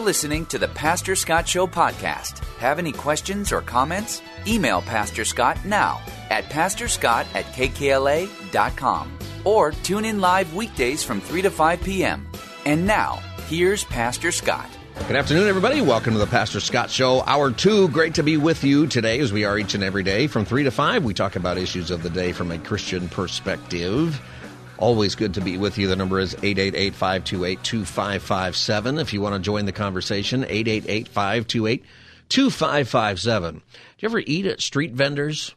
Listening to the Pastor Scott Show podcast. Have any questions or comments? Email Pastor Scott now at pastorscott at kkla.com or tune in live weekdays from 3 to 5 p.m. And now, here's Pastor Scott. Good afternoon, everybody. Welcome to the Pastor Scott Show, Hour 2. Great to be with you today, as we are each and every day. From 3 to 5, we talk about issues of the day from a Christian perspective. Always good to be with you. The number is 888 528 2557. If you want to join the conversation, 888 528 2557. Do you ever eat at street vendors?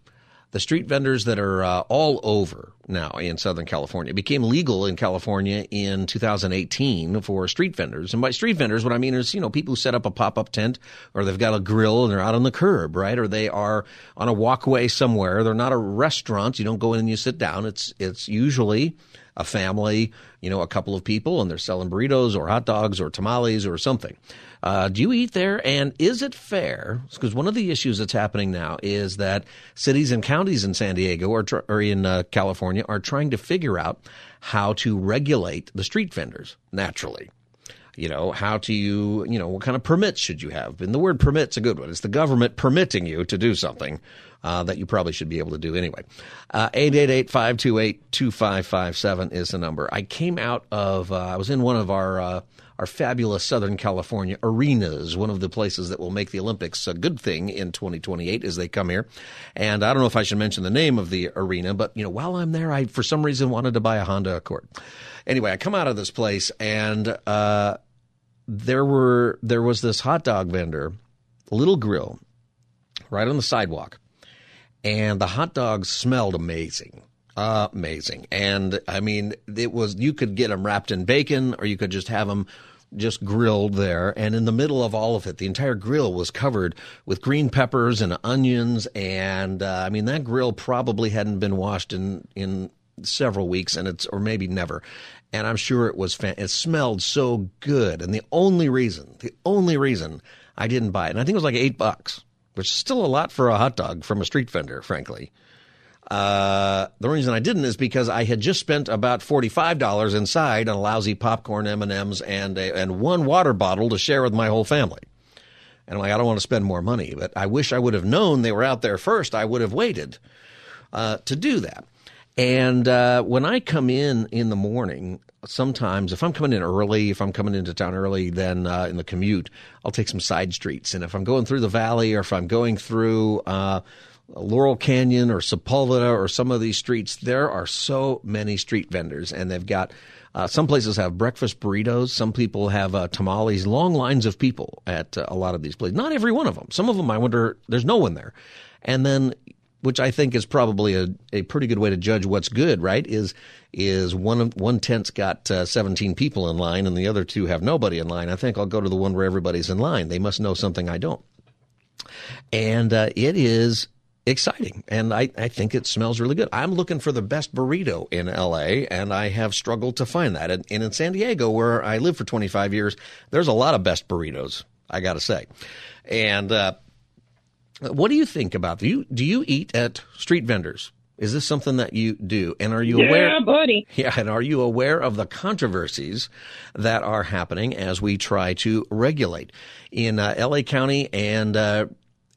The street vendors that are uh, all over now in Southern California it became legal in California in 2018 for street vendors. And by street vendors, what I mean is, you know, people who set up a pop up tent or they've got a grill and they're out on the curb, right? Or they are on a walkway somewhere. They're not a restaurant. You don't go in and you sit down. It's, it's usually a family, you know, a couple of people, and they're selling burritos or hot dogs or tamales or something. Uh, do you eat there? And is it fair? Because one of the issues that's happening now is that cities and counties in San Diego or, or in uh, California are trying to figure out how to regulate the street vendors naturally. You know, how do you, you know, what kind of permits should you have? And the word permit's a good one. It's the government permitting you to do something uh, that you probably should be able to do anyway. Uh, 888-528-2557 is the number. I came out of, uh, I was in one of our, uh, our fabulous Southern California arenas, one of the places that will make the Olympics a good thing in 2028 as they come here. And I don't know if I should mention the name of the arena, but you know, while I'm there, I for some reason wanted to buy a Honda Accord. Anyway, I come out of this place and uh, there were there was this hot dog vendor, little grill, right on the sidewalk, and the hot dogs smelled amazing. Amazing. And I mean, it was, you could get them wrapped in bacon or you could just have them just grilled there. And in the middle of all of it, the entire grill was covered with green peppers and onions. And uh, I mean, that grill probably hadn't been washed in, in several weeks and it's, or maybe never. And I'm sure it was, fan- it smelled so good. And the only reason, the only reason I didn't buy it, and I think it was like eight bucks which is still a lot for a hot dog from a street vendor, frankly. Uh, the reason I didn't is because I had just spent about forty-five dollars inside on lousy popcorn, M and and and one water bottle to share with my whole family. And I'm like, I don't want to spend more money, but I wish I would have known they were out there first. I would have waited uh, to do that. And uh, when I come in in the morning, sometimes if I'm coming in early, if I'm coming into town early, then uh, in the commute, I'll take some side streets. And if I'm going through the valley or if I'm going through uh, Laurel Canyon or Sepulveda or some of these streets, there are so many street vendors, and they've got. Uh, some places have breakfast burritos. Some people have uh, tamales. Long lines of people at uh, a lot of these places. Not every one of them. Some of them, I wonder, there's no one there. And then which I think is probably a, a pretty good way to judge what's good, right? Is is one one tent's got uh, 17 people in line and the other two have nobody in line. I think I'll go to the one where everybody's in line. They must know something I don't. And uh, it is exciting, and I, I think it smells really good. I'm looking for the best burrito in LA, and I have struggled to find that. And, and in San Diego, where I lived for 25 years, there's a lot of best burritos. I got to say, and uh, what do you think about do you do you eat at street vendors? Is this something that you do? And are you yeah, aware? Yeah, buddy. Yeah, and are you aware of the controversies that are happening as we try to regulate in uh, L.A. County and uh,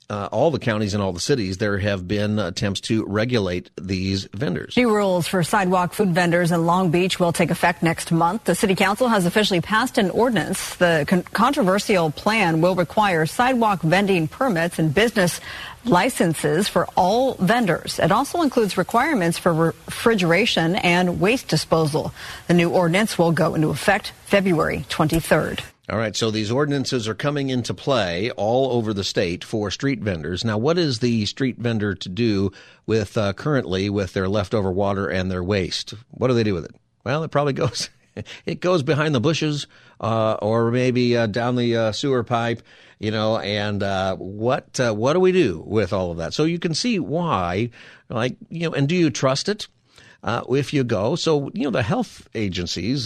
uh, all the counties and all the cities, there have been attempts to regulate these vendors. New rules for sidewalk food vendors in Long Beach will take effect next month. The city council has officially passed an ordinance. The con- controversial plan will require sidewalk vending permits and business licenses for all vendors. It also includes requirements for refrigeration and waste disposal. The new ordinance will go into effect February 23rd. All right, so these ordinances are coming into play all over the state for street vendors. Now, what is the street vendor to do with uh, currently with their leftover water and their waste? What do they do with it? Well, it probably goes it goes behind the bushes, uh, or maybe uh, down the uh, sewer pipe, you know. And uh, what uh, what do we do with all of that? So you can see why, like you know, and do you trust it? If you go, so you know the health agencies,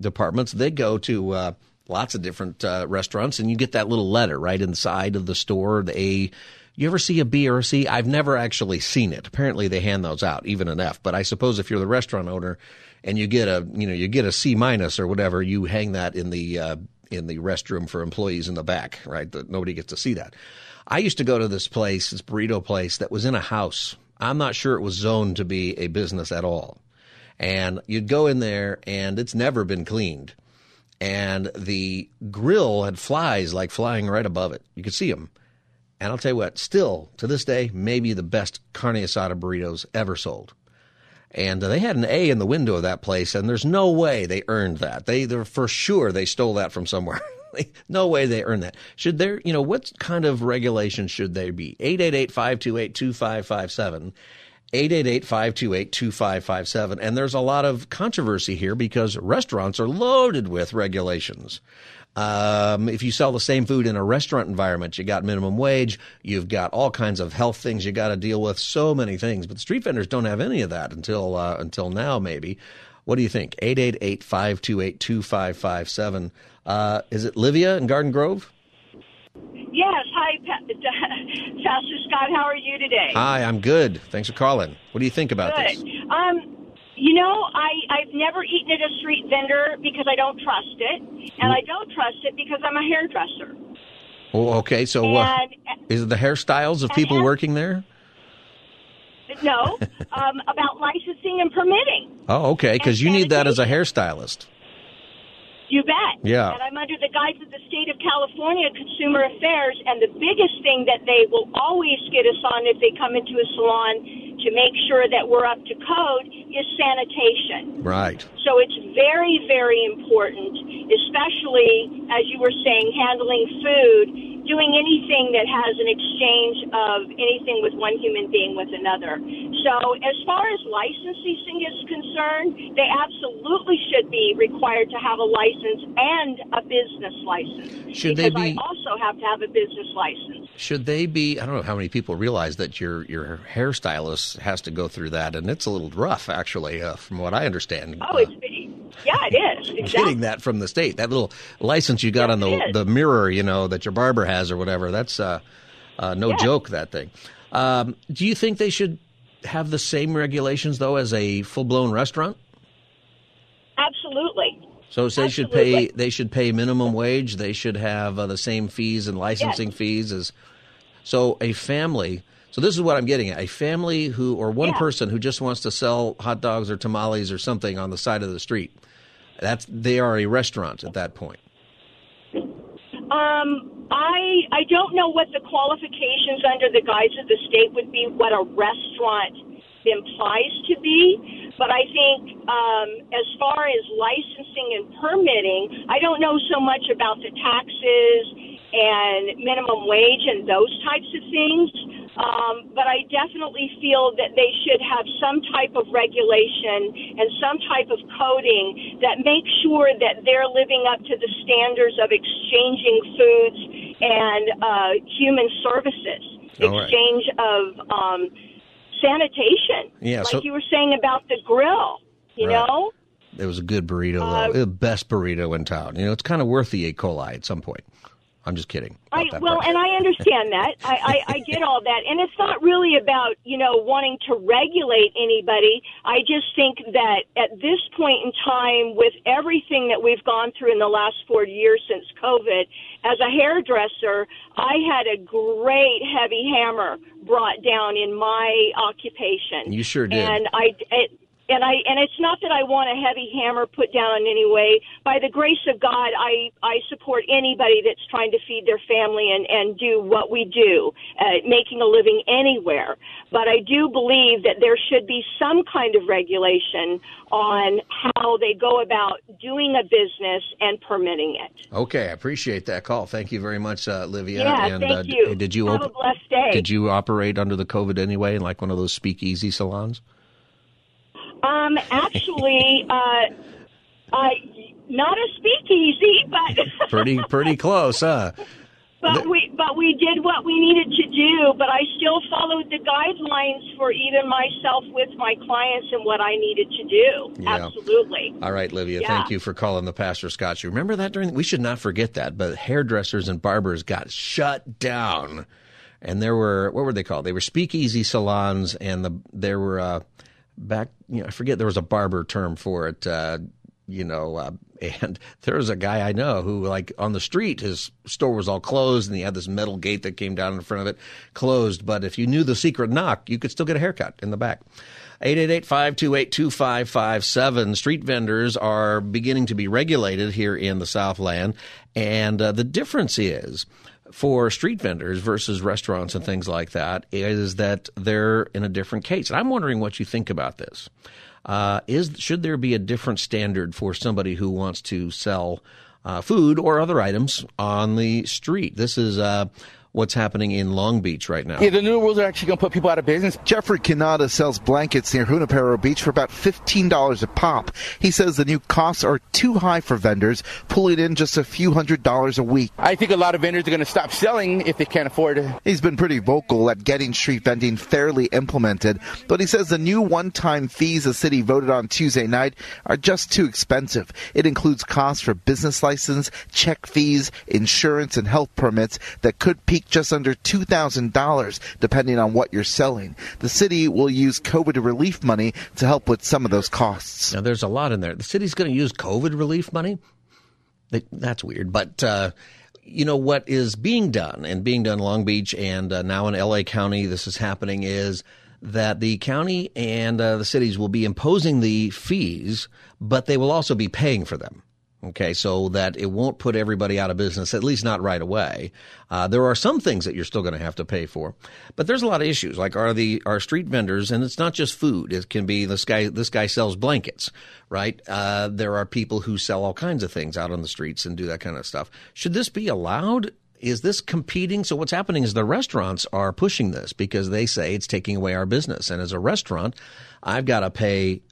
departments, they go to lots of different restaurants, and you get that little letter right inside of the store, the A you ever see a B or a C? I've never actually seen it. Apparently they hand those out, even an F. But I suppose if you're the restaurant owner and you get a, you know, you get a C minus or whatever, you hang that in the, uh, in the restroom for employees in the back, right? That nobody gets to see that. I used to go to this place, this burrito place that was in a house. I'm not sure it was zoned to be a business at all. And you'd go in there and it's never been cleaned. And the grill had flies like flying right above it. You could see them. And I'll tell you what, still to this day, maybe the best carne asada burritos ever sold. And uh, they had an A in the window of that place, and there's no way they earned that. They, they're for sure they stole that from somewhere. no way they earned that. Should there, you know, what kind of regulation should there be? 888-528-2557. 888-528-2557. And there's a lot of controversy here because restaurants are loaded with regulations. Um, if you sell the same food in a restaurant environment, you got minimum wage, you've got all kinds of health things you got to deal with, so many things. But street vendors don't have any of that until uh, until now, maybe. What do you think? 888-528-2557. Uh, is it Livia in Garden Grove? Yes. Hi, Pastor Scott. How are you today? Hi, I'm good. Thanks for calling. What do you think about good. this? Um, you know, I, I've never eaten at a street vendor because I don't trust it, and I don't trust it because I'm a hairdresser. Oh, okay. So, uh, is it the hairstyles of people working there? No, um, about licensing and permitting. Oh, okay. Because you need that as a hairstylist. You bet. Yeah. And I'm under the guise of the state of California Consumer Affairs, and the biggest thing that they will always get us on if they come into a salon to make sure that we're up to code is sanitation. Right. So it's very, very important, especially as you were saying, handling food, doing anything that has an exchange of anything with one human being with another. So as far as licensing is concerned, they absolutely should be required to have a license and a business license. Should they be? I also have to have a business license. Should they be? I don't know how many people realize that your your hairstylist has to go through that, and it's a little rough, actually, uh, from what I understand. Oh, it's yeah, it is. Exactly. Getting that from the state, that little license you got yes, on the the mirror, you know, that your barber has or whatever. That's uh, uh, no yes. joke. That thing. Um, do you think they should have the same regulations though as a full blown restaurant? Absolutely. So they should pay. They should pay minimum wage. They should have uh, the same fees and licensing yes. fees as. So a family. So this is what I'm getting at: a family who, or one yeah. person who just wants to sell hot dogs or tamales or something on the side of the street. That's they are a restaurant at that point. Um, I I don't know what the qualifications under the guise of the state would be. What a restaurant implies to be. But I think um, as far as licensing and permitting, I don't know so much about the taxes and minimum wage and those types of things. Um, but I definitely feel that they should have some type of regulation and some type of coding that makes sure that they're living up to the standards of exchanging foods and uh, human services, All right. exchange of um, sanitation. Yeah, like so- you were saying about the grill, you Right. know? It was a good burrito, Uh, though. the best burrito in town. You know, it's kind of worth the E. coli at some point. I'm just kidding. I, well, part. and I understand that. I, I, I get all that. And it's not really about, you know, wanting to regulate anybody. I just think that at this point in time, with everything that we've gone through in the last four years since COVID, as a hairdresser, I had a great heavy hammer brought down in my occupation. You sure did. And I, it, and I and it's not that I want a heavy hammer put down in any way. By the grace of God, I I support anybody that's trying to feed their family and and do what we do, uh, making a living anywhere. But I do believe that there should be some kind of regulation on how they go about doing a business and permitting it. Okay, I appreciate that call. Thank you very much, uh, Livia. Yeah, and thank uh, you. did you Have op- a blessed day. Did you operate under the COVID anyway, in like one of those speakeasy salons? Um, actually, uh, Uh, not a speakeasy, but pretty pretty close, huh? But we but we did what we needed to do. But I still followed the guidelines for even myself with my clients and what I needed to do. Yeah. Absolutely. All right, Livia, Yeah. thank you for calling the Pastor Scott You Remember that during we should not forget that, but hairdressers and barbers got shut down. And there were what were they called? They were speakeasy salons and the there were uh back you know, I forget there was a barber term for it. Uh you know, uh, and there was a guy I know who, like, on the street, his store was all closed, and he had this metal gate that came down in front of it, closed. But if you knew the secret knock, you could still get a haircut in the back. 888-528-2557. Street vendors are beginning to be regulated here in the Southland, and uh, the difference is for street vendors versus restaurants and things like that is that they're in a different case. And I'm wondering what you think about this. Uh, is should there be a different standard for somebody who wants to sell uh, food or other items on the street? This is uh, what's happening in Long Beach right now. Yeah, the new rules are actually going to put people out of business. Jeffrey Canada sells blankets near Junipero Beach for about $15 a pop. He says the new costs are too high for vendors, pulling in just a few hundred dollars a week. I think a lot of vendors are going to stop selling if they can't afford it. He's been pretty vocal at getting street vending fairly implemented, but he says the new one-time fees the city voted on Tuesday night are just too expensive. It includes costs for business license, check fees, insurance, and health permits that could peak just under $2,000 depending on what you're selling. The city will use COVID relief money to help with some of those costs. Now, there's a lot in there. The city's going to use COVID relief money. That's weird, but uh, you know what is being done and being done in Long Beach and uh, now in LA County. This is happening is that the county and uh, the cities will be imposing the fees, but they will also be paying for them. Okay, so that it won't put everybody out of business, at least not right away. Uh, there are some things that you're still going to have to pay for, but there's a lot of issues. Like are the are street vendors, and it's not just food. It can be this guy. This guy sells blankets, right? Uh, there are people who sell all kinds of things out on the streets and do that kind of stuff. Should this be allowed? Is this competing? So what's happening is the restaurants are pushing this because they say it's taking away our business. And as a restaurant, I've got to pay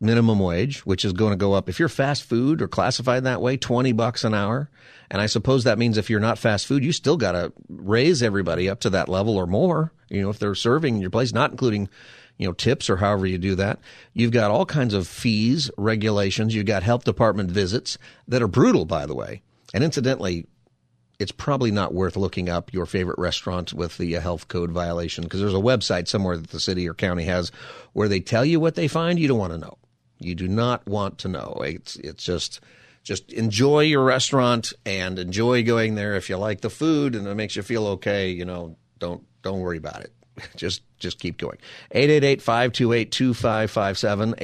minimum wage, which is going to go up if you're fast food or classified that way, 20 bucks an hour. And I suppose that means if you're not fast food, you still got to raise everybody up to that level or more. You know, if they're serving in your place, not including, you know, tips or however you do that. You've got all kinds of fees, regulations. You've got health department visits that are brutal, by the way. And incidentally, it's probably not worth looking up your favorite restaurant with the uh, health code violation because there's a website somewhere that the city or county has where they tell you what they find. You don't want to know. You do not want to know. It's it's just just enjoy your restaurant and enjoy going there. If you like the food and it makes you feel okay, you know, don't don't worry about it. Just just keep going. 888-528-2557,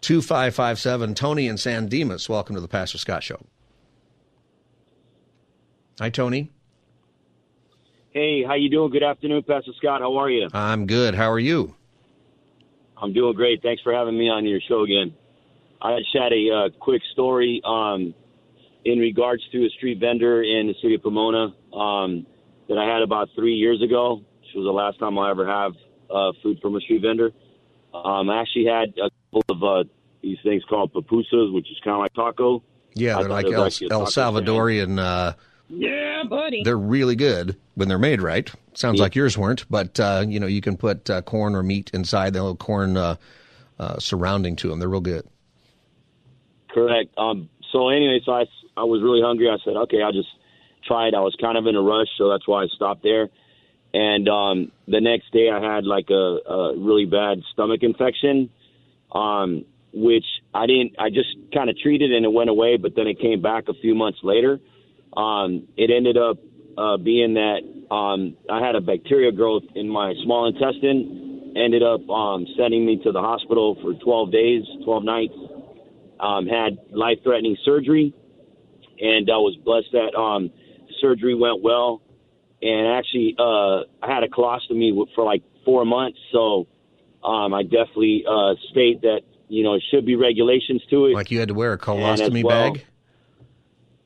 888-528-2557. Tony and San Dimas, welcome to the Pastor Scott Show. Hi, Tony. Hey, how you doing? Good afternoon, Pastor Scott. How are you? I'm good. How are you? I'm doing great. Thanks for having me on your show again. I just had a uh, quick story um, in regards to a street vendor in the city of Pomona um, that I had about three years ago. Which was the last time I ever have uh, food from a street vendor. Um, I actually had a couple of uh, these things called pupusas, which is kind of like taco. Yeah, they're like El, El Salvadorian. Yeah, buddy. they're really good when they're made right. Sounds Yeah. like yours weren't, but uh, you know you can put uh, corn or meat inside the little corn uh, uh, surrounding to them. They're real good. Correct. Um, so anyway, so I, I was really hungry. I said, okay, I'll just try it. I was kind of in a rush, so that's why I stopped there. And um, the next day, I had like a, a really bad stomach infection, um, which I didn't. I just kind of treated and it went away, but then it came back a few months later. Um, it ended up uh, being that um, I had a bacteria growth in my small intestine. Ended up um, sending me to the hospital for 12 days, 12 nights. Um, had life-threatening surgery, and I was blessed that um, surgery went well. And actually, uh, I had a colostomy for like four months, so um, I definitely uh, state that you know it should be regulations to it. Like you had to wear a colostomy well, bag.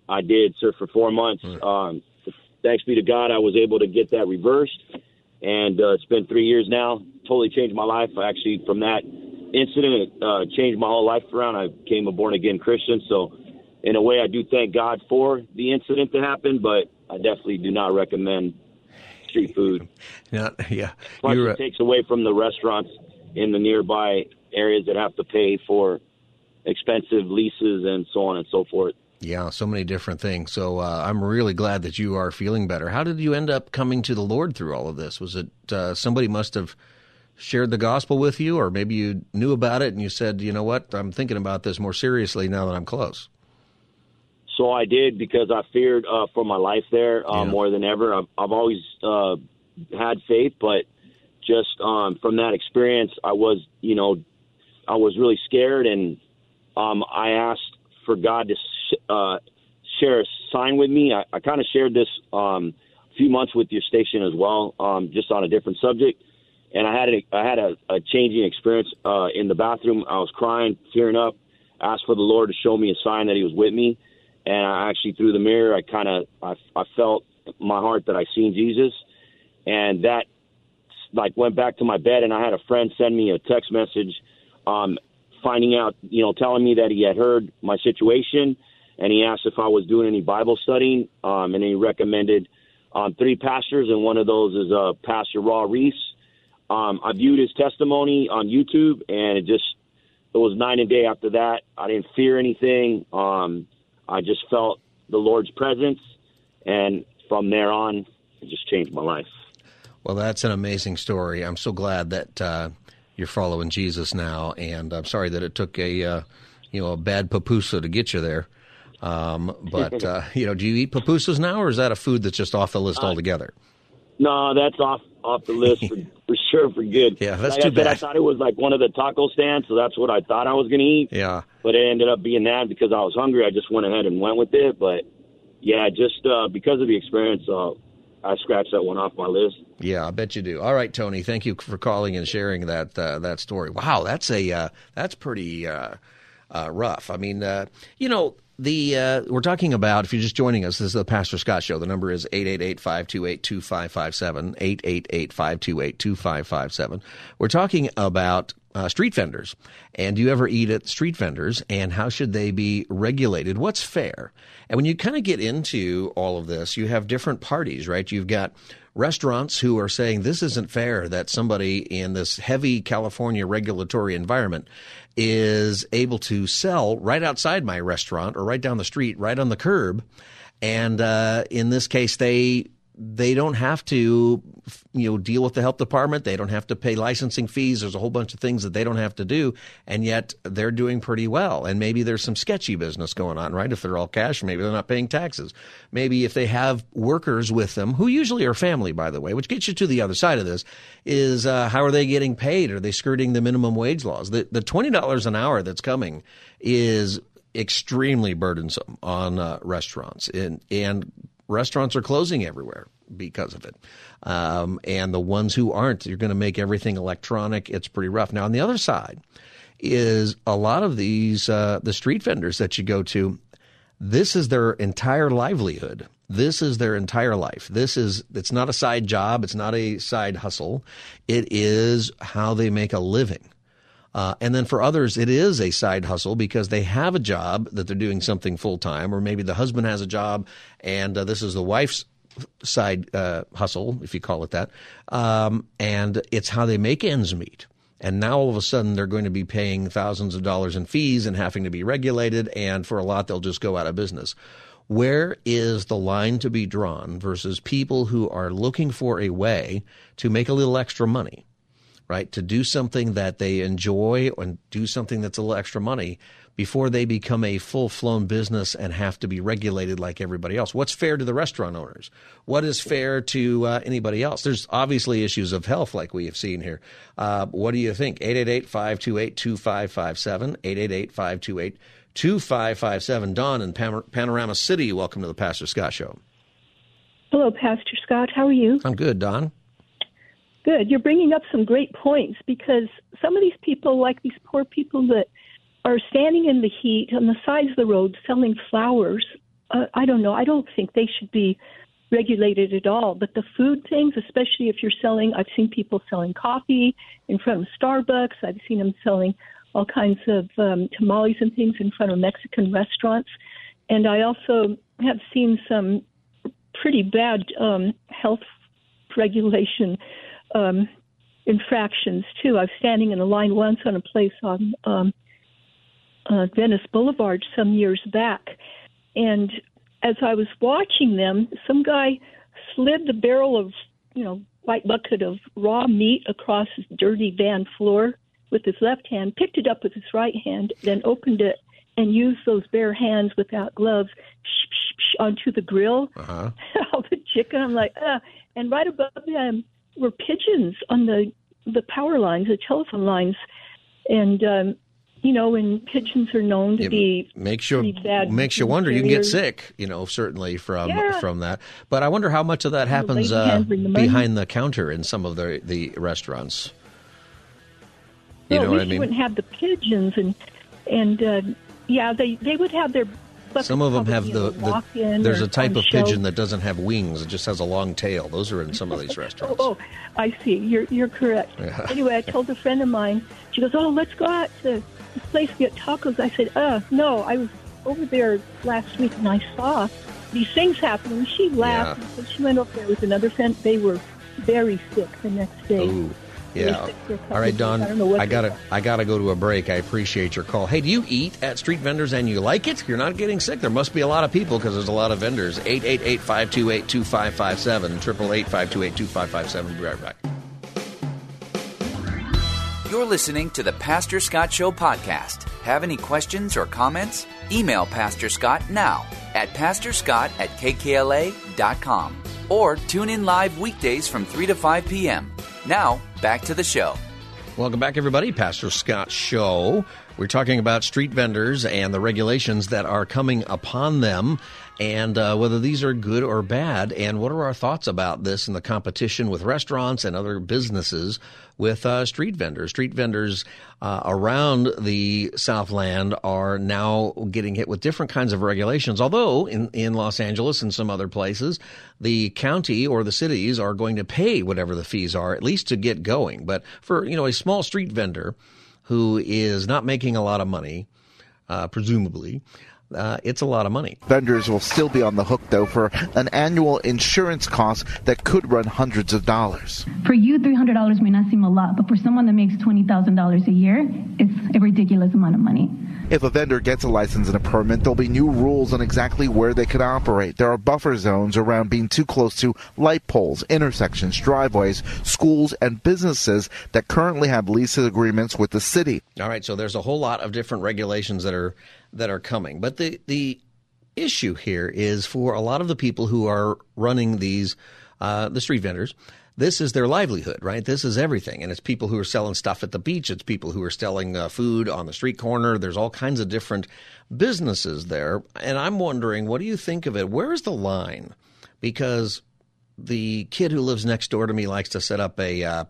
I did, sir, for four months. Um, thanks be to God, I was able to get that reversed, and uh, it's been three years now. Totally changed my life. Actually, from that incident uh, changed my whole life around. I became a born again Christian. So, in a way, I do thank God for the incident that happened, but I definitely do not recommend street food. Yeah, yeah. Plus, You're, it takes away from the restaurants in the nearby areas that have to pay for expensive leases and so on and so forth. Yeah, so many different things. So uh, I'm really glad that you are feeling better. How did you end up coming to the Lord through all of this? Was it uh, somebody must have shared the gospel with you, or maybe you knew about it and you said, you know what, I'm thinking about this more seriously now that I'm close? So I did because I feared uh, for my life there uh, Yeah. more than ever. I've, I've always uh, had faith, but just um, from that experience, I was, you know, I was really scared, and um, I asked for God to uh, share a sign with me. I, I kind of shared this um, a few months with your station as well, um, just on a different subject. And I had a, I had a, a changing experience uh, in the bathroom. I was crying, tearing up, asked for the Lord to show me a sign that He was with me. And I actually, through the mirror, I kind of I, I felt my heart that I seen Jesus, and that like went back to my bed. And I had a friend send me a text message, um, finding out, you know, telling me that he had heard my situation, and he asked if I was doing any Bible studying, um, and he recommended um, three pastors, and one of those is uh, Pastor Raul Ries. Um, I viewed his testimony on YouTube, and it just it was night and day after that. I didn't fear anything. Um, I just felt the Lord's presence, and from there on, it just changed my life. Well, that's an amazing story. I'm so glad that uh, you're following Jesus now, and I'm sorry that it took a uh, you know a bad pupusa to get you there. Um, but uh, you know, do you eat pupusas now, or is that a food that's just off the list Uh, altogether? No, that's off off the list for, for sure for good. Yeah, that's like too I said, I thought it was like one of the taco stands, so that's what I thought I was going to eat. Yeah. But it ended up being that because I was hungry. I just went ahead and went with it. But yeah, just uh, because of the experience, uh, I scratched that one off my list. Yeah, I bet you do. All right, Tony, thank you for calling and sharing that uh, that story. Wow, that's a uh, that's pretty uh, uh, rough. I mean, uh, you know, the uh, we're talking about if you're just joining us, this is the Pastor Scott Show. The number is 888-528-2557, 888-528-2557. We're talking about uh, street vendors. And do you ever eat at street vendors? And how should they be regulated? What's fair? And when you kind of get into all of this, you have different parties, right? You've got restaurants who are saying this isn't fair that somebody in this heavy California regulatory environment is able to sell right outside my restaurant or right down the street, right on the curb. And uh, in this case, they they don't have to you know deal with the health department. They don't have to pay licensing fees. There's a whole bunch of things that they don't have to do. And yet they're doing pretty well. And maybe there's some sketchy business going on right? If they're all cash maybe they're not paying taxes. Maybe if they have workers with them who usually are family by the way which gets you to the other side of this is uh, how are they getting paid? Are they skirting the minimum wage laws? The, the $20 an hour that's coming is extremely burdensome on uh, restaurants. And and restaurants are closing everywhere because of it. Um, and the ones who aren't, you're going to make everything electronic. It's pretty rough. Now, on the other side is a lot of these, uh, the street vendors that you go to, this is their entire livelihood. This is their entire life. This is, it's not a side job. It's not a side hustle. It is how they make a living. Uh, and then for others, it is a side hustle because they have a job that they're doing something full time, or maybe the husband has a job and uh, this is the wife's side uh, hustle, if you call it that. Um, and it's how they make ends meet. And now all of a sudden they're going to be paying thousands of dollars in fees and having to be regulated. And for a lot, they'll just go out of business. Where is the line to be drawn versus people who are looking for a way to make a little extra money? Right? To do something that they enjoy and do something that's a little extra money before they become a full flown business and have to be regulated like everybody else. What's fair to the restaurant owners? What is fair to uh, anybody else? There's obviously issues of health like we have seen here. Uh, what do you think? 888 528 2557, 888 528 2557. Don in Pan- Panorama City, welcome to the Pastor Scott Show. Hello, Pastor Scott. How are you? I'm good, Don. Good. You're bringing up some great points because some of these people, like these poor people that are standing in the heat on the sides of the road selling flowers, uh, I don't know. I don't think they should be regulated at all. But the food things, especially if you're selling, I've seen people selling coffee in front of Starbucks. I've seen them selling all kinds of um, tamales and things in front of Mexican restaurants. And I also have seen some pretty bad um, health regulation um, infractions too. I was standing in a line once on a place on um, uh, Venice Boulevard some years back, and as I was watching them, some guy slid the barrel of you know white bucket of raw meat across his dirty van floor with his left hand, picked it up with his right hand, then opened it and used those bare hands without gloves sh- sh- sh- onto the grill. Uh-huh. All the chicken, I'm like, ah. And right above them were pigeons on the the power lines, the telephone lines, and um, you know, when pigeons are known to It be makes you bad makes you wonder. You can get sick, you know, certainly from Yeah. from that. But I wonder how much of that happens lady uh, the behind the counter in some of the the restaurants. You well, know at what I least you mean? wouldn't have the pigeons and and uh, yeah, they they would have their. Buckets Some of them have the, the there's a type of pigeon that doesn't have wings; it just has a long tail. Those are in some of these restaurants. Oh, I see. You're you're correct. Yeah. Anyway, I told a friend of mine. She goes, "Oh, let's go out to this place and get tacos." I said, "Uh, no. I was over there last week and I saw these things happening." She laughed. Yeah. And she went over there with another friend. They were very sick the next day. Ooh, yeah. sick for a couple All right, Don. I don't know what I gotta. I gotta go to a break. I appreciate your call. Hey, do you eat at street vendors and you like it? You're not getting sick. There must be a lot of people because there's a lot of vendors. 888-528-2557, 888-528-2557. Be right back. You're listening to the Pastor Scott Show podcast. Have any questions or comments? Email Pastor Scott now at pastorscott at kkla.com or tune in live weekdays from 3 to 5 p.m. Now, back to the show. Welcome back, everybody. Pastor Scott Show. We're talking about street vendors and the regulations that are coming upon them and uh, whether these are good or bad. And what are our thoughts about this in the competition with restaurants and other businesses with uh, street vendors? Street vendors uh, around the Southland are now getting hit with different kinds of regulations. Although in, in Los Angeles and some other places, the county or the cities are going to pay whatever the fees are, at least to get going. But for you know a small street vendor who is not making a lot of money, uh, presumably, uh, it's a lot of money. Vendors will still be on the hook, though, for an annual insurance cost that could run hundreds of dollars. For you, $300 may not seem a lot, but for someone that makes $20,000 a year, it's a ridiculous amount of money. If a vendor gets a license and a permit, there'll be new rules on exactly where they can operate. There are buffer zones around being too close to light poles, intersections, driveways, schools, and businesses that currently have lease agreements with the city. All right, so there's a whole lot of different regulations that are that are coming, but the the issue here is for a lot of the people who are running these uh, the street vendors. This is their livelihood, right? This is everything, and it's people who are selling stuff at the beach. It's people who are selling uh, food on the street corner. There's all kinds of different businesses there, and I'm wondering, what do you think of it? Where is the line? Because the kid who lives next door to me likes to set up a uh,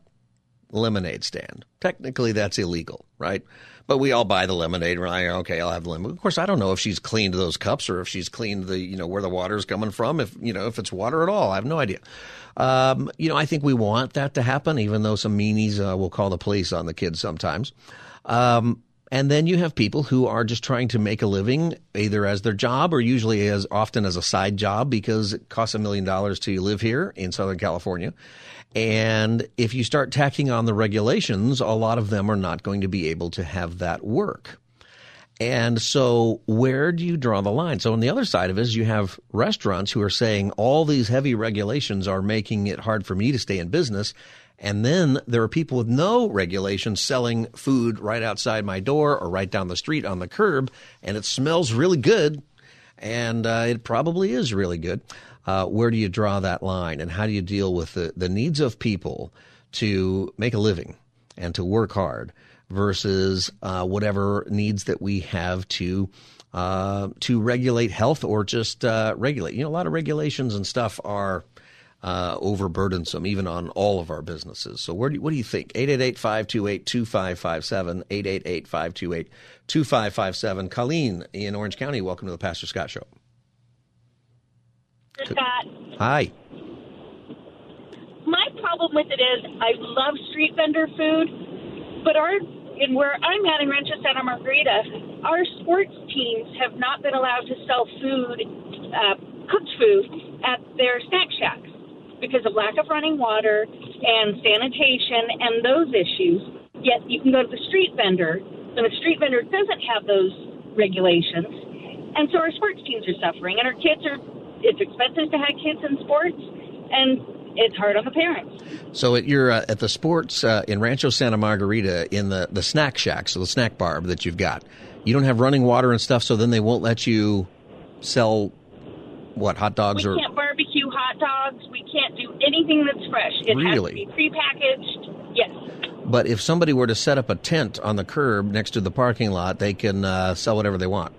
lemonade stand. Technically, that's illegal, right? But we all buy the lemonade. We're like, okay, I'll have the lemonade. Of course, I don't know if she's cleaned those cups or if she's cleaned the, you know, where the water is coming from. If you know, if it's water at all, I have no idea. Um, you know, I think we want that to happen, even though some meanies uh, will call the police on the kids sometimes. Um, and then you have people who are just trying to make a living either as their job or usually as often as a side job because it costs a million dollars to live here in Southern California. And if you start tacking on the regulations, a lot of them are not going to be able to have that work. And so, where do you draw the line? So, on the other side of it is you have restaurants who are saying all these heavy regulations are making it hard for me to stay in business. And then there are people with no regulations selling food right outside my door or right down the street on the curb, and it smells really good. And uh, it probably is really good. Uh, where do you draw that line? And how do you deal with the, the needs of people to make a living and to work hard versus uh, whatever needs that we have to uh, to regulate health or just uh, regulate? You know, a lot of regulations and stuff are uh, overburdensome, even on all of our businesses. So, where do you, what do you think? 888 528 2557, 888 528 2557. Colleen in Orange County, welcome to the Pastor Scott Show. Scott, Hi. My problem with it is I love street vendor food, but our in where I'm at in Rancho Santa Margarita, our sports teams have not been allowed to sell food, uh, cooked food, at their snack shacks because of lack of running water and sanitation and those issues. Yet you can go to the street vendor, and the street vendor doesn't have those regulations, and so our sports teams are suffering, and our kids are. It's expensive to have kids in sports, and it's hard on the parents. So at your uh, at the sports uh, in Rancho Santa Margarita in the the snack shack, so the snack bar that you've got, you don't have running water and stuff. So then they won't let you sell what hot dogs we or hot dogs. We can't do anything that's fresh. It Really? has to be prepackaged. Yes. But if somebody were to set up a tent on the curb next to the parking lot, they can uh, sell whatever they want.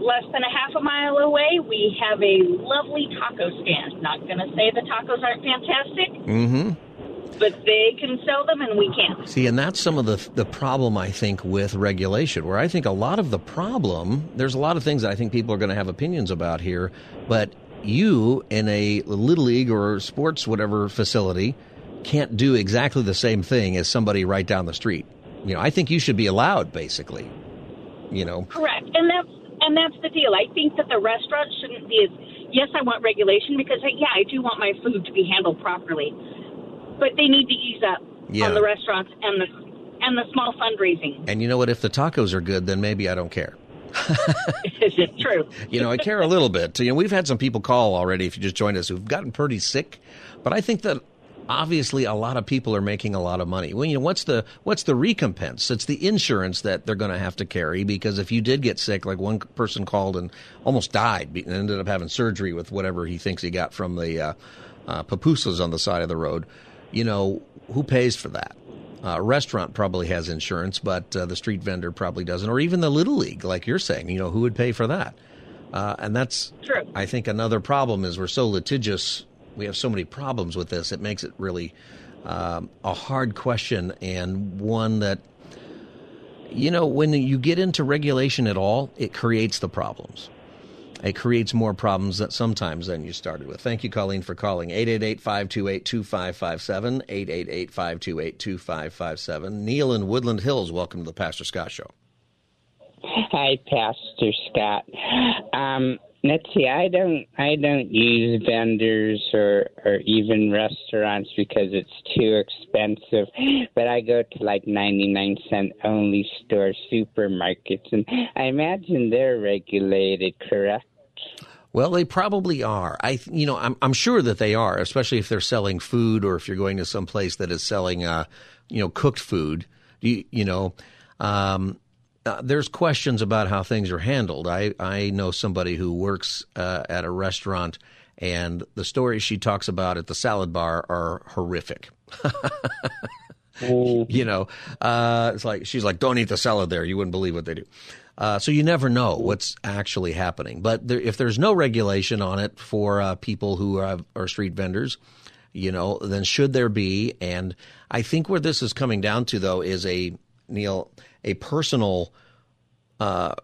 Less than a half a mile away, we have a lovely taco stand. Not going to say the tacos aren't fantastic, Mm-hmm. but they can sell them and we can't. See, and that's some of the the problem I think with regulation, where I think a lot of the problem. There's a lot of things that I think people are going to have opinions about here, but you in a little league or sports whatever facility can't do exactly the same thing as somebody right down the street. You know, I think you should be allowed, basically. You know, Correct, and that's and that's the deal. I think that the restaurant shouldn't be as. Yes, I want regulation because yeah, I do want my food to be handled properly, but they need to ease up Yeah. on the restaurants and the and the small fundraising. and you know what? If the tacos are good, then maybe I don't care. It's true. You know, I care a little bit. You know, we've had some people call already, if you just joined us, who've gotten pretty sick. But I think that obviously a lot of people are making a lot of money. Well, you know, what's the what's the recompense? It's the insurance that they're going to have to carry because if you did get sick, like one person called and almost died and ended up having surgery with whatever he thinks he got from the uh, uh, on the side of the road, you know, who pays for that? Uh, restaurant probably has insurance, but uh, the street vendor probably doesn't, or even the little league, like you're saying. You know, who would pay for that? Uh, and that's, True. I think, another problem is we're so litigious. We have so many problems with this. It makes it really um, a hard question and one that, you know, when you get into regulation at all, it creates the problems. It creates more problems that sometimes than you started with. Thank you, Colleen, for calling. 888-528-2557, 888-528-2557. Neil in Woodland Hills, welcome to the Pastor Scott Show. Hi, Pastor Scott. Um, let's see. I don't. I don't use vendors or or even restaurants because it's too expensive. But I go to like ninety nine cent only store supermarkets, and I imagine they're regulated, correct? Well, they probably are. I, you know, I'm, I'm sure that they are, especially if they're selling food or if you're going to some place that is selling, uh, you know, cooked food. You, you know, um, uh, there's questions about how things are handled. I, I know somebody who works uh, at a restaurant, and the stories she talks about at the salad bar are horrific. you know, uh, it's like she's like, "Don't eat the salad there. You wouldn't believe what they do." Uh, so you never know what's actually happening. But there, if there's no regulation on it for uh, people who are, are street vendors, you know, then should there be? And I think where this is coming down to, though, is a Neil a personal. Uh,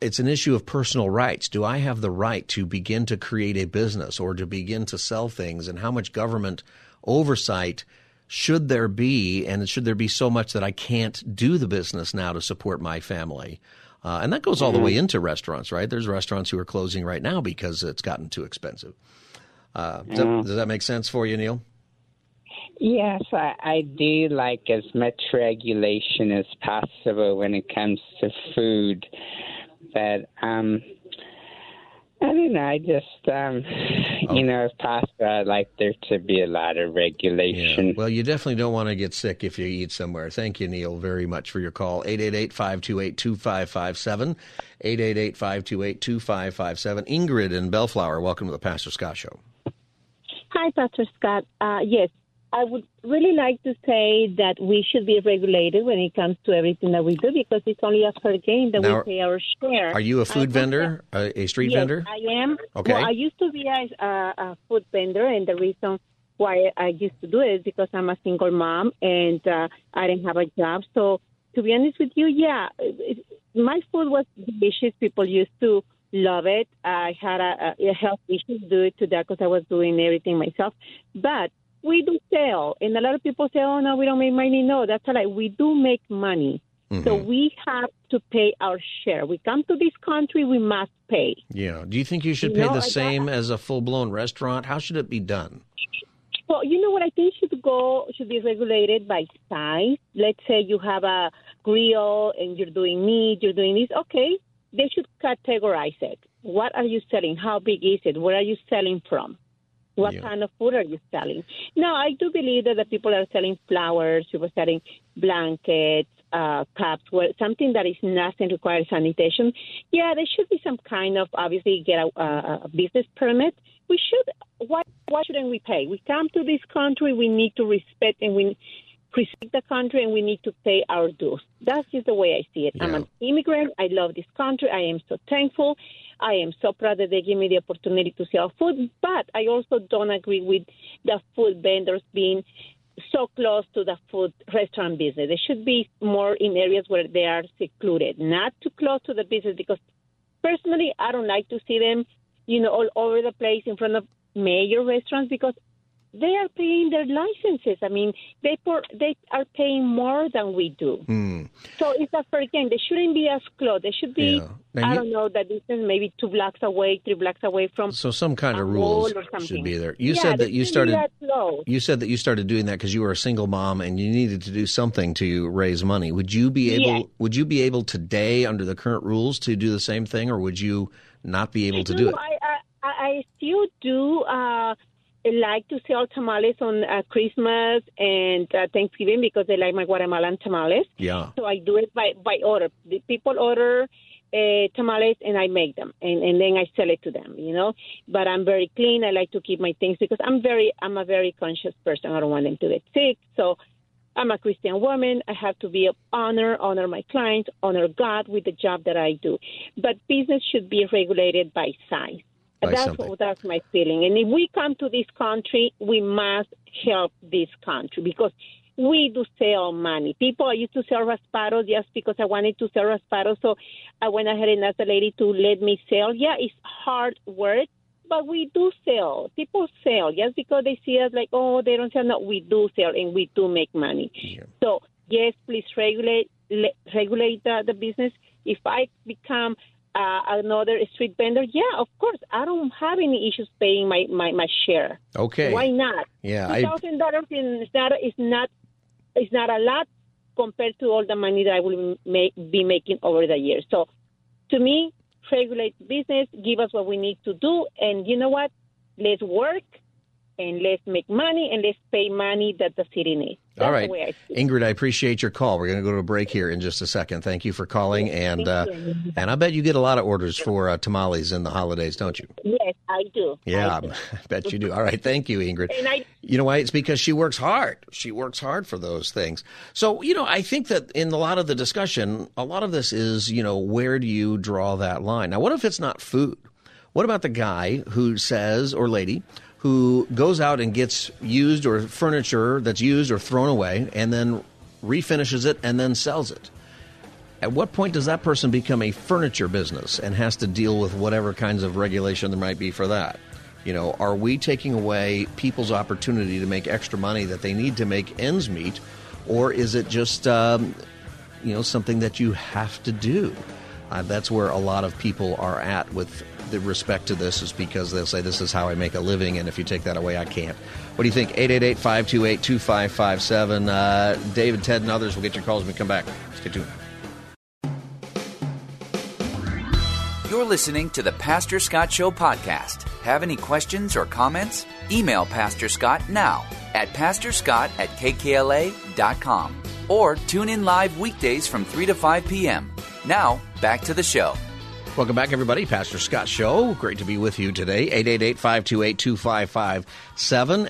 it's an issue of personal rights. Do I have the right to begin to create a business or to begin to sell things? And how much government oversight should there be? And should there be so much that I can't do the business now to support my family? Uh, and that goes all the way into restaurants, right? There's restaurants who are closing right now because it's gotten too expensive. Uh, does, that, Mm. does that make sense for you, Neil? Yes, I, I do like as much regulation as possible when it comes to food. But um I don't know, I just um you know, if possible I'd like there to be a lot of regulation. Well, you definitely don't want to get sick if you eat somewhere. Thank you, Neil, very much for your call. 888-528-2557, 888-528-2557. Ingrid in Bellflower, welcome to the Pastor Scott Show. Hi, Pastor Scott. Uh, yes, I would really like to say that we should be regulated when it comes to everything that we do because it's only a fair game that Now, we pay our share. Are you a food think vendor, a, a street yes, vendor? I am. Okay. Well, I used to be a, a, a food vendor, and the reason why I used to do it is because I'm a single mom and uh, I didn't have a job. So, to be honest with you, yeah, it, my food was delicious. People used to love it. I had a, a health issues due to that because I was doing everything myself. But we do sell, and a lot of people say, "Oh no, we don't make money." No, that's a lie. We do make money. So mm-hmm. we have to pay our share. We come to this country, we must pay. Yeah. Do you think you should You pay know, the same as a full blown restaurant? How should it be done? Well, you know what I think should go should be regulated by size. Let's say you have a grill and you're doing meat, you're doing this. Okay, they should categorize it. What are you selling? How big is it? Where are you selling from? What kind of food are you selling? Now, I do believe that the people are selling flowers, people are selling blankets, uh, cups, where something that is nothing requires sanitation. Yeah, there should be some kind of obviously get a, a, a business permit. We should. Why? Why shouldn't we pay? We come to this country. We need to respect and we respect the country, and we need to pay our dues. That's just the way I see it. I'm an immigrant. I love this country. I am so thankful. I am so proud that they give me the opportunity to sell food. But I also don't agree with the food vendors being so close to the food restaurant business. They should be more in areas where they are secluded, not too close to the business. Because personally, I don't like to see them, you know, all over the place in front of major restaurants because they are paying their licenses. I mean, they pour, they are paying more than we do. Hmm. So it's a fair game. They shouldn't be as close. They should be, Now, I you- don't know, the distance maybe two blocks away, three blocks away from. So some kind of rules mall or something. should be there. You Yeah, said that you started. that. You said that you started doing that because you were a single mom and you needed to do something to raise money. Would you be able? Yes. Would you be able today, under the current rules, to do the same thing, or would you not be able to do it? I, I, I still do uh, like to sell tamales on uh, Christmas and uh, Thanksgiving because they like my Guatemalan tamales. Yeah. So I do it by, by order. The people order uh, tamales and I make them and, and then I sell it to them, you know. But I'm very clean. I like to keep my things because I'm very I'm a very conscious person. I don't want them to get sick. So I'm a Christian woman. I have to be of honor, honor my clients, honor God with the job that I do. But business should be regulated by size. That's something. that's my feeling. And if we come to this country, we must help this country because we do sell money. People I used to sell raspados just because I wanted to sell raspados, so I went ahead and asked the lady to let me sell. Yeah, it's hard work, but we do sell. People sell just because they see us like, oh, they don't sell. No, we do sell and we do make money. So yes, please regulate le- regulate the, the business. If I become uh, another street vendor, yeah, of course, I don't have any issues paying my my, my share. Okay. Why not? Yeah, two I- thousand dollars is not is not is not a lot compared to all the money that I will make, be making over the years. So, to me, regulate business, give us what we need to do, and you know what? Let's work and let's make money and let's pay money that the city needs. That's All the I. Ingrid, I appreciate your call. We're going to go to a break here in just a second. Thank you for calling, and uh, and I bet you get a lot of orders for uh, tamales in the holidays, don't you? Yes, I do. Yeah, I do. I bet you do. All right, thank you, Ingrid. And I You know why? It's because she works hard. She works hard for those things. So, you know, I think that in a lot of the discussion, a lot of this is, you know, where do you draw that line? Now, what if it's not food? What about the guy who says, or lady, who goes out and gets used or furniture that's used or thrown away and then refinishes it and then sells it? At what point does that person become a furniture business and has to deal with whatever kinds of regulation there might be for that? You know, are we taking away people's opportunity to make extra money that they need to make ends meet, or is it just um, you know something that you have to do? Uh, that's where a lot of people are at with the respect to this, is because they'll say this is how I make a living, and if you take that away, I can't. What do you think? 888-528-2557. Uh, David, Ted, and others will get your calls when we come back. Stay tuned. You're listening to the Pastor Scott Show podcast. Have any questions or comments? Email Pastor Scott now at pastorscott at kkla.com or tune in live weekdays from 3 to 5 p.m. Now, back to the show. Welcome back, everybody. Pastor Scott Show. Great to be with you today. 888-528-2557.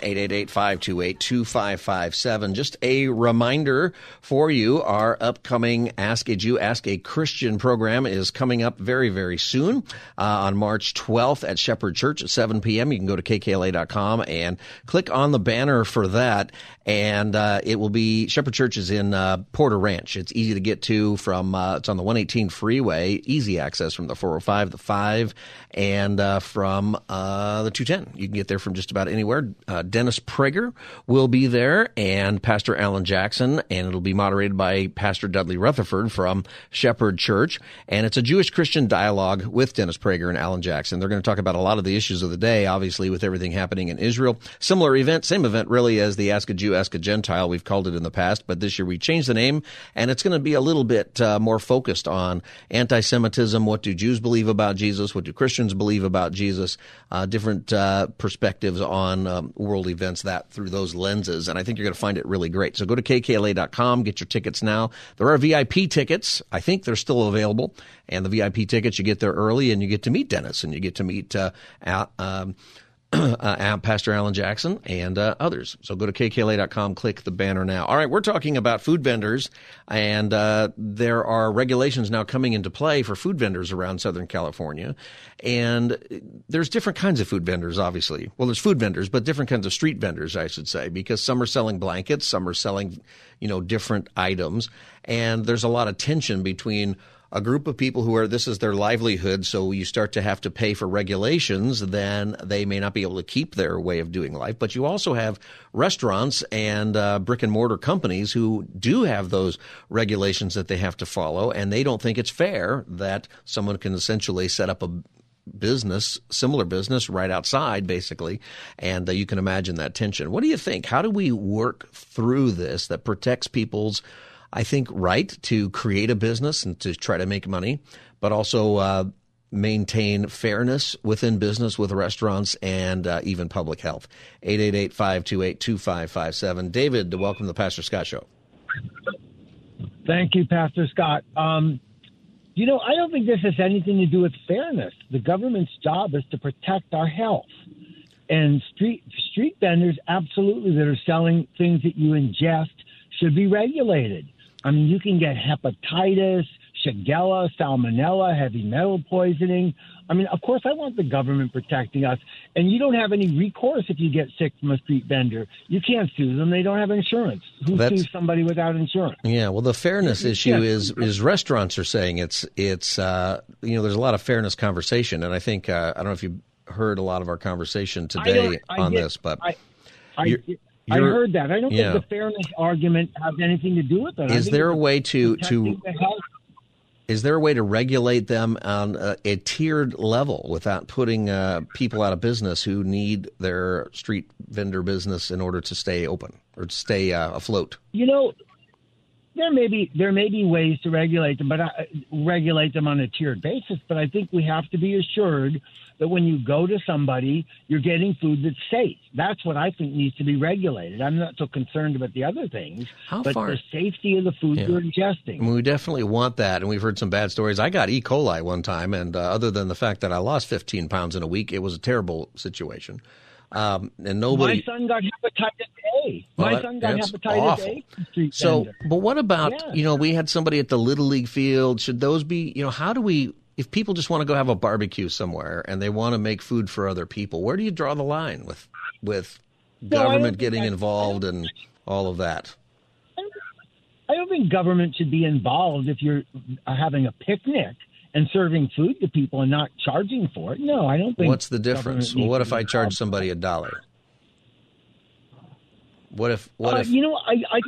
888-528-2557. Just a reminder for you, our upcoming Ask a Jew, Ask a Christian program is coming up very, very soon uh, on March 12th at Shepherd Church at 7 p.m. You can go to kkla.com and click on the banner for that. And uh, it will be, Shepherd Church is in uh, Porter Ranch. It's easy to get to from, uh, it's on the 118 freeway, easy access from the the 405, the 5, and uh, from uh, the 210. You can get there from just about anywhere. Uh, Dennis Prager will be there, and Pastor Alan Jackson, and it'll be moderated by Pastor Dudley Rutherford from Shepherd Church. And it's a Jewish Christian dialogue with Dennis Prager and Alan Jackson. They're going to talk about a lot of the issues of the day, obviously, with everything happening in Israel. Similar event, same event really as the Ask a Jew, Ask a Gentile. We've called it in the past, but this year we changed the name, and it's going to be a little bit uh, more focused on anti Semitism. What do Jews believe about Jesus? What do Christians believe about Jesus? Uh, different uh, perspectives on um, world events that through those lenses. And I think you're going to find it really great. So go to kkla.com, get your tickets now. There are VIP tickets. I think they're still available. And the VIP tickets, you get there early and you get to meet Dennis and you get to meet uh, um, uh, Pastor Alan Jackson and uh, others. So go to kkla.com, click the banner now. All right, we're talking about food vendors, and uh, there are regulations now coming into play for food vendors around Southern California. And there's different kinds of food vendors, obviously. Well, there's food vendors, but different kinds of street vendors, I should say, because some are selling blankets, some are selling, you know, different items. And there's a lot of tension between a group of people who are this is their livelihood, so you start to have to pay for regulations, then they may not be able to keep their way of doing life. But you also have restaurants and uh, brick and mortar companies who do have those regulations that they have to follow, and they don't think it's fair that someone can essentially set up a business, similar business, right outside, basically. And uh, you can imagine that tension. What do you think? How do we work through this that protects people's I think, right to create a business and to try to make money, but also uh, maintain fairness within business with restaurants and uh, even public health. 888 528 2557. David, welcome to the Pastor Scott Show. Thank you, Pastor Scott. Um, you know, I don't think this has anything to do with fairness. The government's job is to protect our health. And street street vendors, absolutely, that are selling things that you ingest should be regulated. I mean, you can get hepatitis, Shigella, salmonella, heavy metal poisoning. I mean, of course, I want the government protecting us. And you don't have any recourse if you get sick from a street vendor. You can't sue them. They don't have insurance. Who That's, sues somebody without insurance? Yeah, well, the fairness issue is is restaurants are saying it's it's uh, you know there's a lot of fairness conversation, and I think uh, I don't know if you heard a lot of our conversation today on get, this, but. I, I, I heard that. I don't yeah. think the fairness argument has anything to do with it. Is there a way to to is there a way to regulate them on a, a tiered level without putting uh, people out of business who need their street vendor business in order to stay open or to stay uh, afloat? You know, there may be there may be ways to regulate them, but uh, regulate them on a tiered basis. But I think we have to be assured that when you go to somebody, you're getting food that's safe. That's what I think needs to be regulated. I'm not so concerned about the other things, How but far? the safety of the food yeah. you're ingesting. I mean, we definitely want that, and we've heard some bad stories. I got E. coli one time, and uh, other than the fact that I lost 15 pounds in a week, it was a terrible situation. Um, and nobody. My son got hepatitis A. My well, son got hepatitis awful. A. So, but what about yeah. you know we had somebody at the little league field? Should those be you know how do we if people just want to go have a barbecue somewhere and they want to make food for other people? Where do you draw the line with with no, government getting involved and all of that? I don't think government should be involved if you're having a picnic and serving food to people and not charging for it. No, I don't think. What's the difference? Well, what if I charge somebody a dollar? What if? What uh, if? You know, I, I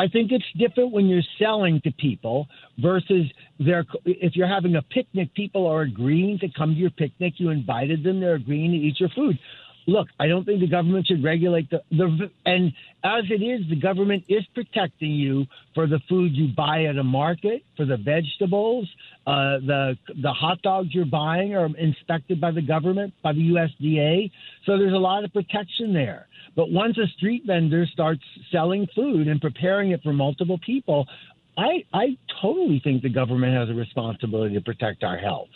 I think it's different when you're selling to people versus they're. If you're having a picnic, people are agreeing to come to your picnic. You invited them; they're agreeing to eat your food look, I don't think the government should regulate the, the and as it is, the government is protecting you for the food you buy at a market, for the vegetables, uh, the the hot dogs you're buying are inspected by the government, by the USDA. So there's a lot of protection there. But once a street vendor starts selling food and preparing it for multiple people, I I totally think the government has a responsibility to protect our health.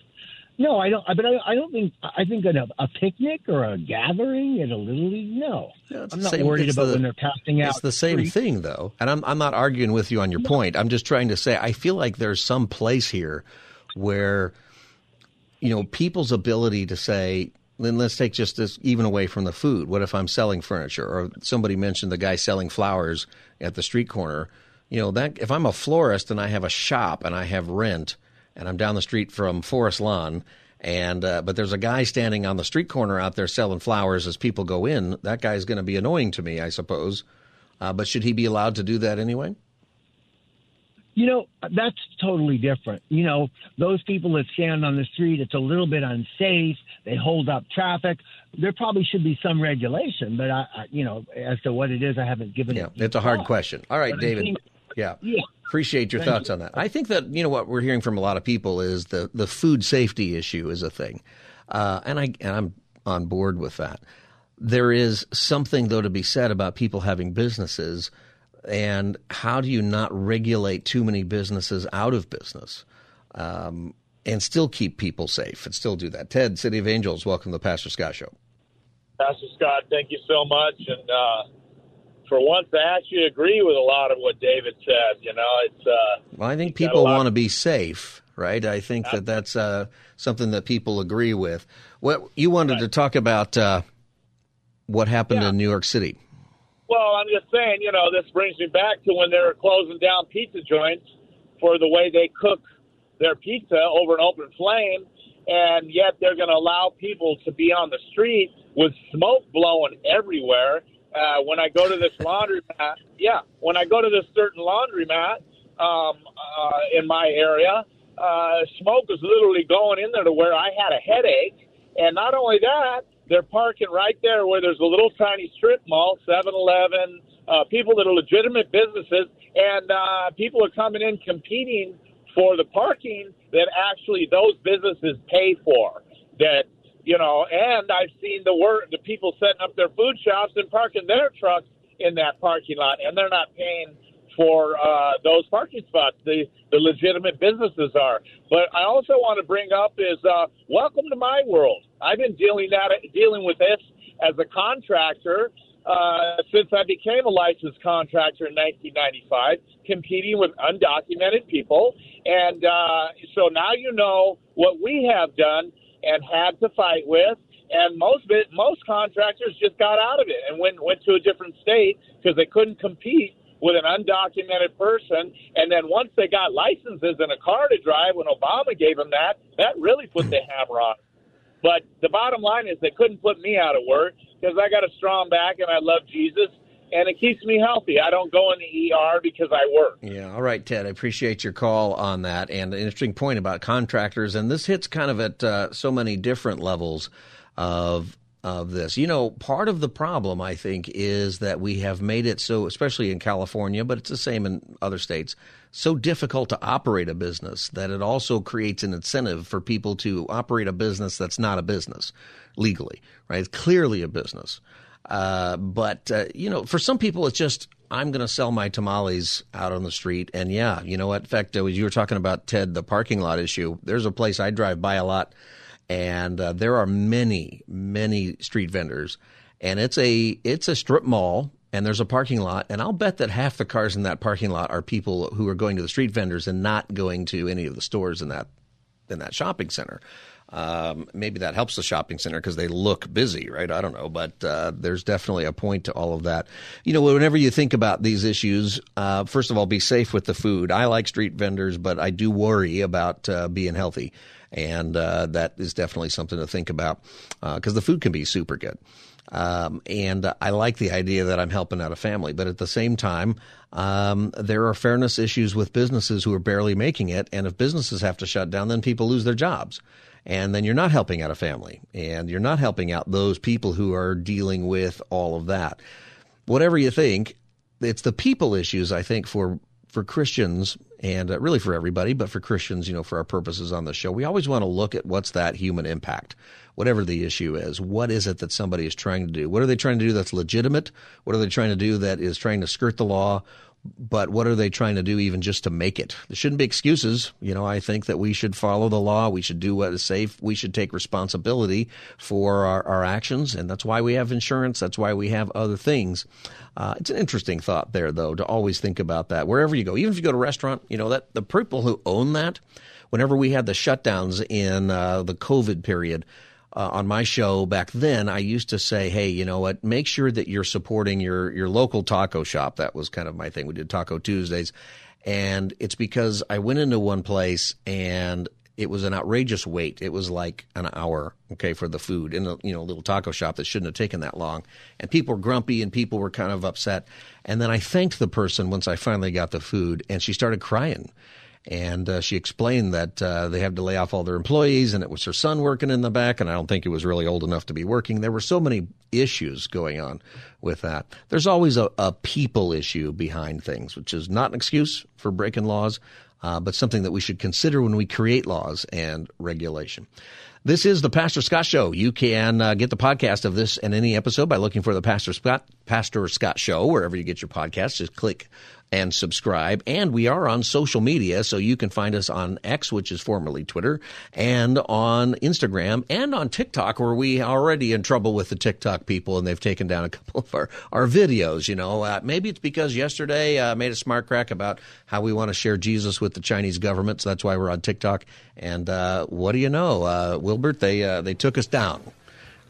No, I don't. But I, I don't think. I think at a, a, picnic or a gathering at a little league. No, I'm not same, worried about the, when they're passing out. It's the same thing, though. And I'm I'm not arguing with you on your no. point. I'm just trying to say I feel like there's some place here where you know people's ability to say. Then let's take just this even away from the food. What if I'm selling furniture, or somebody mentioned the guy selling flowers at the street corner? You know that if I'm a florist and I have a shop and I have rent and I'm down the street from Forest Lawn, and uh, but there's a guy standing on the street corner out there selling flowers as people go in. That guy's going to be annoying to me, I suppose. Uh, but should he be allowed to do that anyway? You know, that's totally different. You know, those people that stand on the street, it's a little bit unsafe. They hold up traffic. There probably should be some regulation, but I, I you know, as to what it is, I haven't given yeah, it. It's a hard thought. question. All right, But David. Think- yeah. Yeah. Appreciate your Thank thoughts you. on that. I think that you know what we're hearing from a lot of people is the the food safety issue is a thing, uh, and I and I'm on board with that. There is something though to be said about people having businesses, and how do you not regulate too many businesses out of business, um, and still keep people safe and still do that. Ted, City of Angels, welcome to the Pastor Scott Show. Pastor Scott, thank you so much. And uh, for once, I actually agree with a lot of what David said. You know, it's uh, Well, I think people want to be safe, right? I think that that's uh, something that people agree with. What you wanted to talk about uh, what happened in New York City? Well, I'm just saying, you know, this brings me back to when they were closing down pizza joints for the way they cook their pizza over an open flame, and yet they're going to allow people to be on the street with smoke blowing everywhere. Uh, when I go to this laundromat, yeah, when I go to this certain laundromat um, uh, in my area, uh, smoke is literally going in there to where I had a headache. And not only that, they're parking right there where there's a little tiny strip mall, 7-Eleven, uh, people that are legitimate businesses, and uh, people are coming in competing for the parking that actually those businesses pay for. That you know, and I've seen the work the people setting up their food shops and parking their trucks in that parking lot, and they're not paying for uh, those parking spots. The the legitimate businesses are. But I also want to bring up is uh, welcome to my world. I've been dealing that dealing with this as a contractor uh, since I became a licensed contractor in 1995, competing with undocumented people. And uh, so now you know what we have done and had to fight with. And most most contractors just got out of it and went went to a different state because they couldn't compete with an undocumented person. And then once they got licenses and a car to drive, when Obama gave them that, that really put the hammer on. But the bottom line is they couldn't put me out of work because I got a strong back and I love Jesus and it keeps me healthy. I don't go in the ER because I work. Yeah, all right, Ted. I appreciate your call on that and an interesting point about contractors. And this hits kind of at uh, so many different levels of of this. You know, part of the problem I think is that we have made it so, especially in California, but it's the same in other states, so difficult to operate a business that it also creates an incentive for people to operate a business that's not a business legally, right? It's clearly a business. Uh, but uh, you know, for some people, it's just I'm going to sell my tamales out on the street, and yeah, you know what? In fact, uh, you were talking about Ted, the parking lot issue. There's a place I drive by a lot, and uh, there are many, many street vendors, and it's a it's a strip mall, and there's a parking lot, and I'll bet that half the cars in that parking lot are people who are going to the street vendors and not going to any of the stores in that in that shopping center. Um, maybe that helps the shopping center because they look busy, right? I don't know, but uh, there's definitely a point to all of that. You know, whenever you think about these issues, uh, first of all, be safe with the food. I like street vendors, but I do worry about uh, being healthy, and uh, that is definitely something to think about because the food can be super good. Um, and I like the idea that I'm helping out a family, but at the same time, um, there are fairness issues with businesses who are barely making it. And if businesses have to shut down, then people lose their jobs. And then you're not helping out a family and you're not helping out those people who are dealing with all of that. Whatever you think, it's the people issues, I think, for for Christians and uh, really for everybody, but for Christians, you know, for our purposes on the show, we always want to look at what's that human impact, whatever the issue is. What is it that somebody is trying to do? What are they trying to do that's legitimate? What are they trying to do that is trying to skirt the law? But what are they trying to do even just to make it? There shouldn't be excuses. You know, I think that we should follow the law. We should do what is safe. We should take responsibility for our, our actions. And that's why we have insurance. That's why we have other things. Uh, it's an interesting thought there, though, to always think about that wherever you go. Even if you go to a restaurant, you know, that the people who own that, whenever we had the shutdowns in uh, the COVID period, uh, on my show back then, I used to say, "Hey, you know what? Make sure that you're supporting your your local taco shop." That was kind of my thing. We did Taco Tuesdays, And it's because I went into one place and it was an outrageous wait. It was like an hour, okay, for the food in a you know little taco shop that shouldn't have taken that long. And people were grumpy and people were kind of upset. And then I thanked the person once I finally got the food, and she started crying. And uh, she explained that uh, they have to lay off all their employees, and it was her son working in the back, and I don't think he was really old enough to be working. There were so many issues going on with that. There's always a, a people issue behind things, which is not an excuse for breaking laws, uh, but something that we should consider when we create laws and regulation. This is the Pastor Scott Show. You can uh, get the podcast of this and any episode by looking for the Pastor Scott Pastor Scott Show wherever you get your podcasts. Just click and subscribe. And we are on social media, so you can find us on X, which is formerly Twitter, and on Instagram and on TikTok, where we are already in trouble with the TikTok people, and they've taken down a couple of our, our videos. You know, uh, maybe it's because yesterday uh, made a smart crack about how we want to share Jesus with the Chinese government, so that's why we're on TikTok. And uh, what do you know, uh, Wilbert? They uh, they took us down.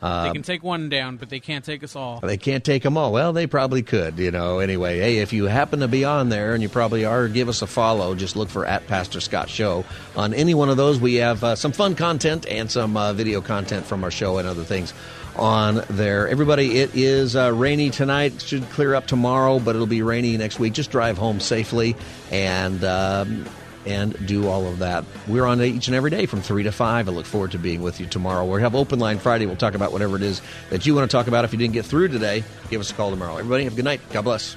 They can take one down, but they can't take us all. They can't take them all. Well, they probably could, you know. Anyway, hey, if you happen to be on there, and you probably are, give us a follow. Just look for at Pastor Scott Show. On any one of those, we have uh, some fun content and some uh, video content from our show and other things on there. Everybody, it is uh, rainy tonight. Should clear up tomorrow, but it'll be rainy next week. Just drive home safely and. Um, and do all of that. We're on each and every day from 3 to 5. I look forward to being with you tomorrow. We'll have Open Line Friday. We'll talk about whatever it is that you want to talk about. If you didn't get through today, give us a call tomorrow. Everybody, have a good night. God bless.